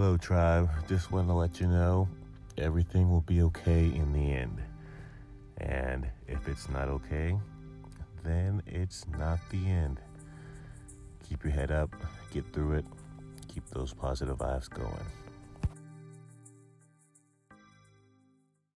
Hello, tribe. Just want to let you know everything will be okay in the end. And if it's not okay, then it's not the end. Keep your head up, get through it, keep those positive vibes going.